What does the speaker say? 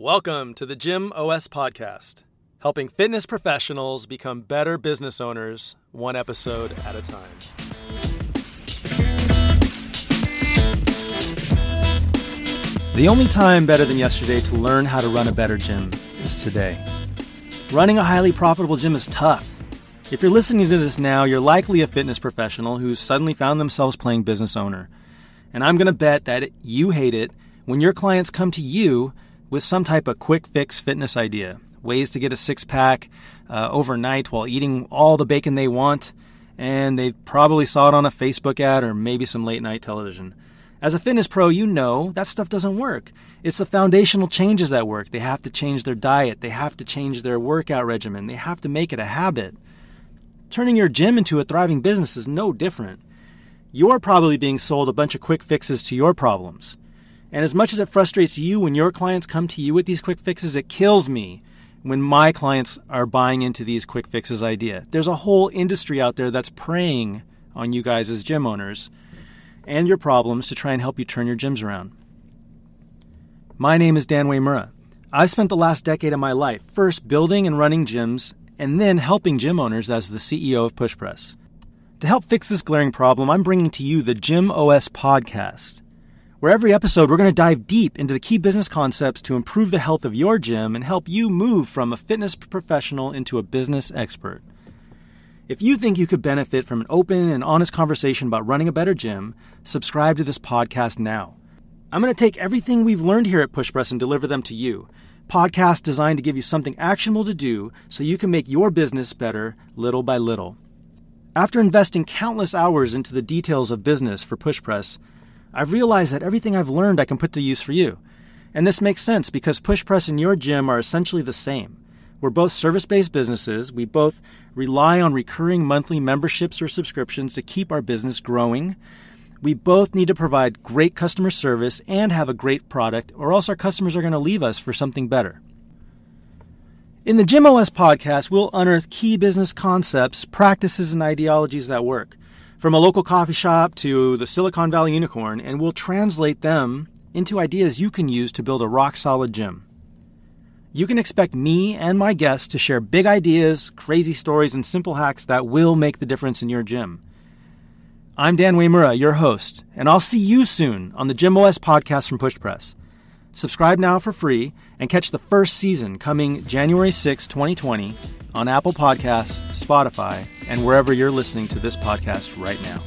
Welcome to the Gym OS podcast, helping fitness professionals become better business owners one episode at a time. The only time better than yesterday to learn how to run a better gym is today. Running a highly profitable gym is tough. If you're listening to this now, you're likely a fitness professional who's suddenly found themselves playing business owner. And I'm going to bet that you hate it when your clients come to you with some type of quick fix fitness idea ways to get a six pack uh, overnight while eating all the bacon they want, and they probably saw it on a Facebook ad or maybe some late night television. As a fitness pro, you know that stuff doesn't work. It's the foundational changes that work. They have to change their diet, they have to change their workout regimen, they have to make it a habit. Turning your gym into a thriving business is no different. You're probably being sold a bunch of quick fixes to your problems. And as much as it frustrates you when your clients come to you with these quick fixes, it kills me when my clients are buying into these quick fixes idea. There's a whole industry out there that's preying on you guys as gym owners and your problems to try and help you turn your gyms around. My name is Dan Uyemura. I've spent the last decade of my life first building and running gyms and then helping gym owners as the CEO of PushPress. To help fix this glaring problem, I'm bringing to you the Gym OS podcast where every episode we're going to dive deep into the key business concepts to improve the health of your gym and help you move from a fitness professional into a business expert. If you think you could benefit from an open and honest conversation about running a better gym, subscribe to this podcast now. I'm going to take everything we've learned here at PushPress and deliver them to you. Podcasts designed to give you something actionable to do so you can make your business better little by little. After investing countless hours into the details of business for PushPress, I've realized that everything I've learned I can put to use for you. And this makes sense because PushPress and your gym are essentially the same. We're both service based businesses. We both rely on recurring monthly memberships or subscriptions to keep our business growing. We both need to provide great customer service and have a great product, or else our customers are going to leave us for something better. In the Gym OS podcast, we'll unearth key business concepts, practices, and ideologies that work from a local coffee shop to the Silicon Valley unicorn, and we'll translate them into ideas you can use to build a rock solid gym. You can expect me and my guests to share big ideas, crazy stories, and simple hacks that will make the difference in your gym. I'm Dan Uyemura, your host, and I'll see you soon on the Gym OS podcast from PushPress. Subscribe now for free and catch the first season coming January 6, 2020 on Apple Podcasts, Spotify, and wherever you're listening to this podcast right now.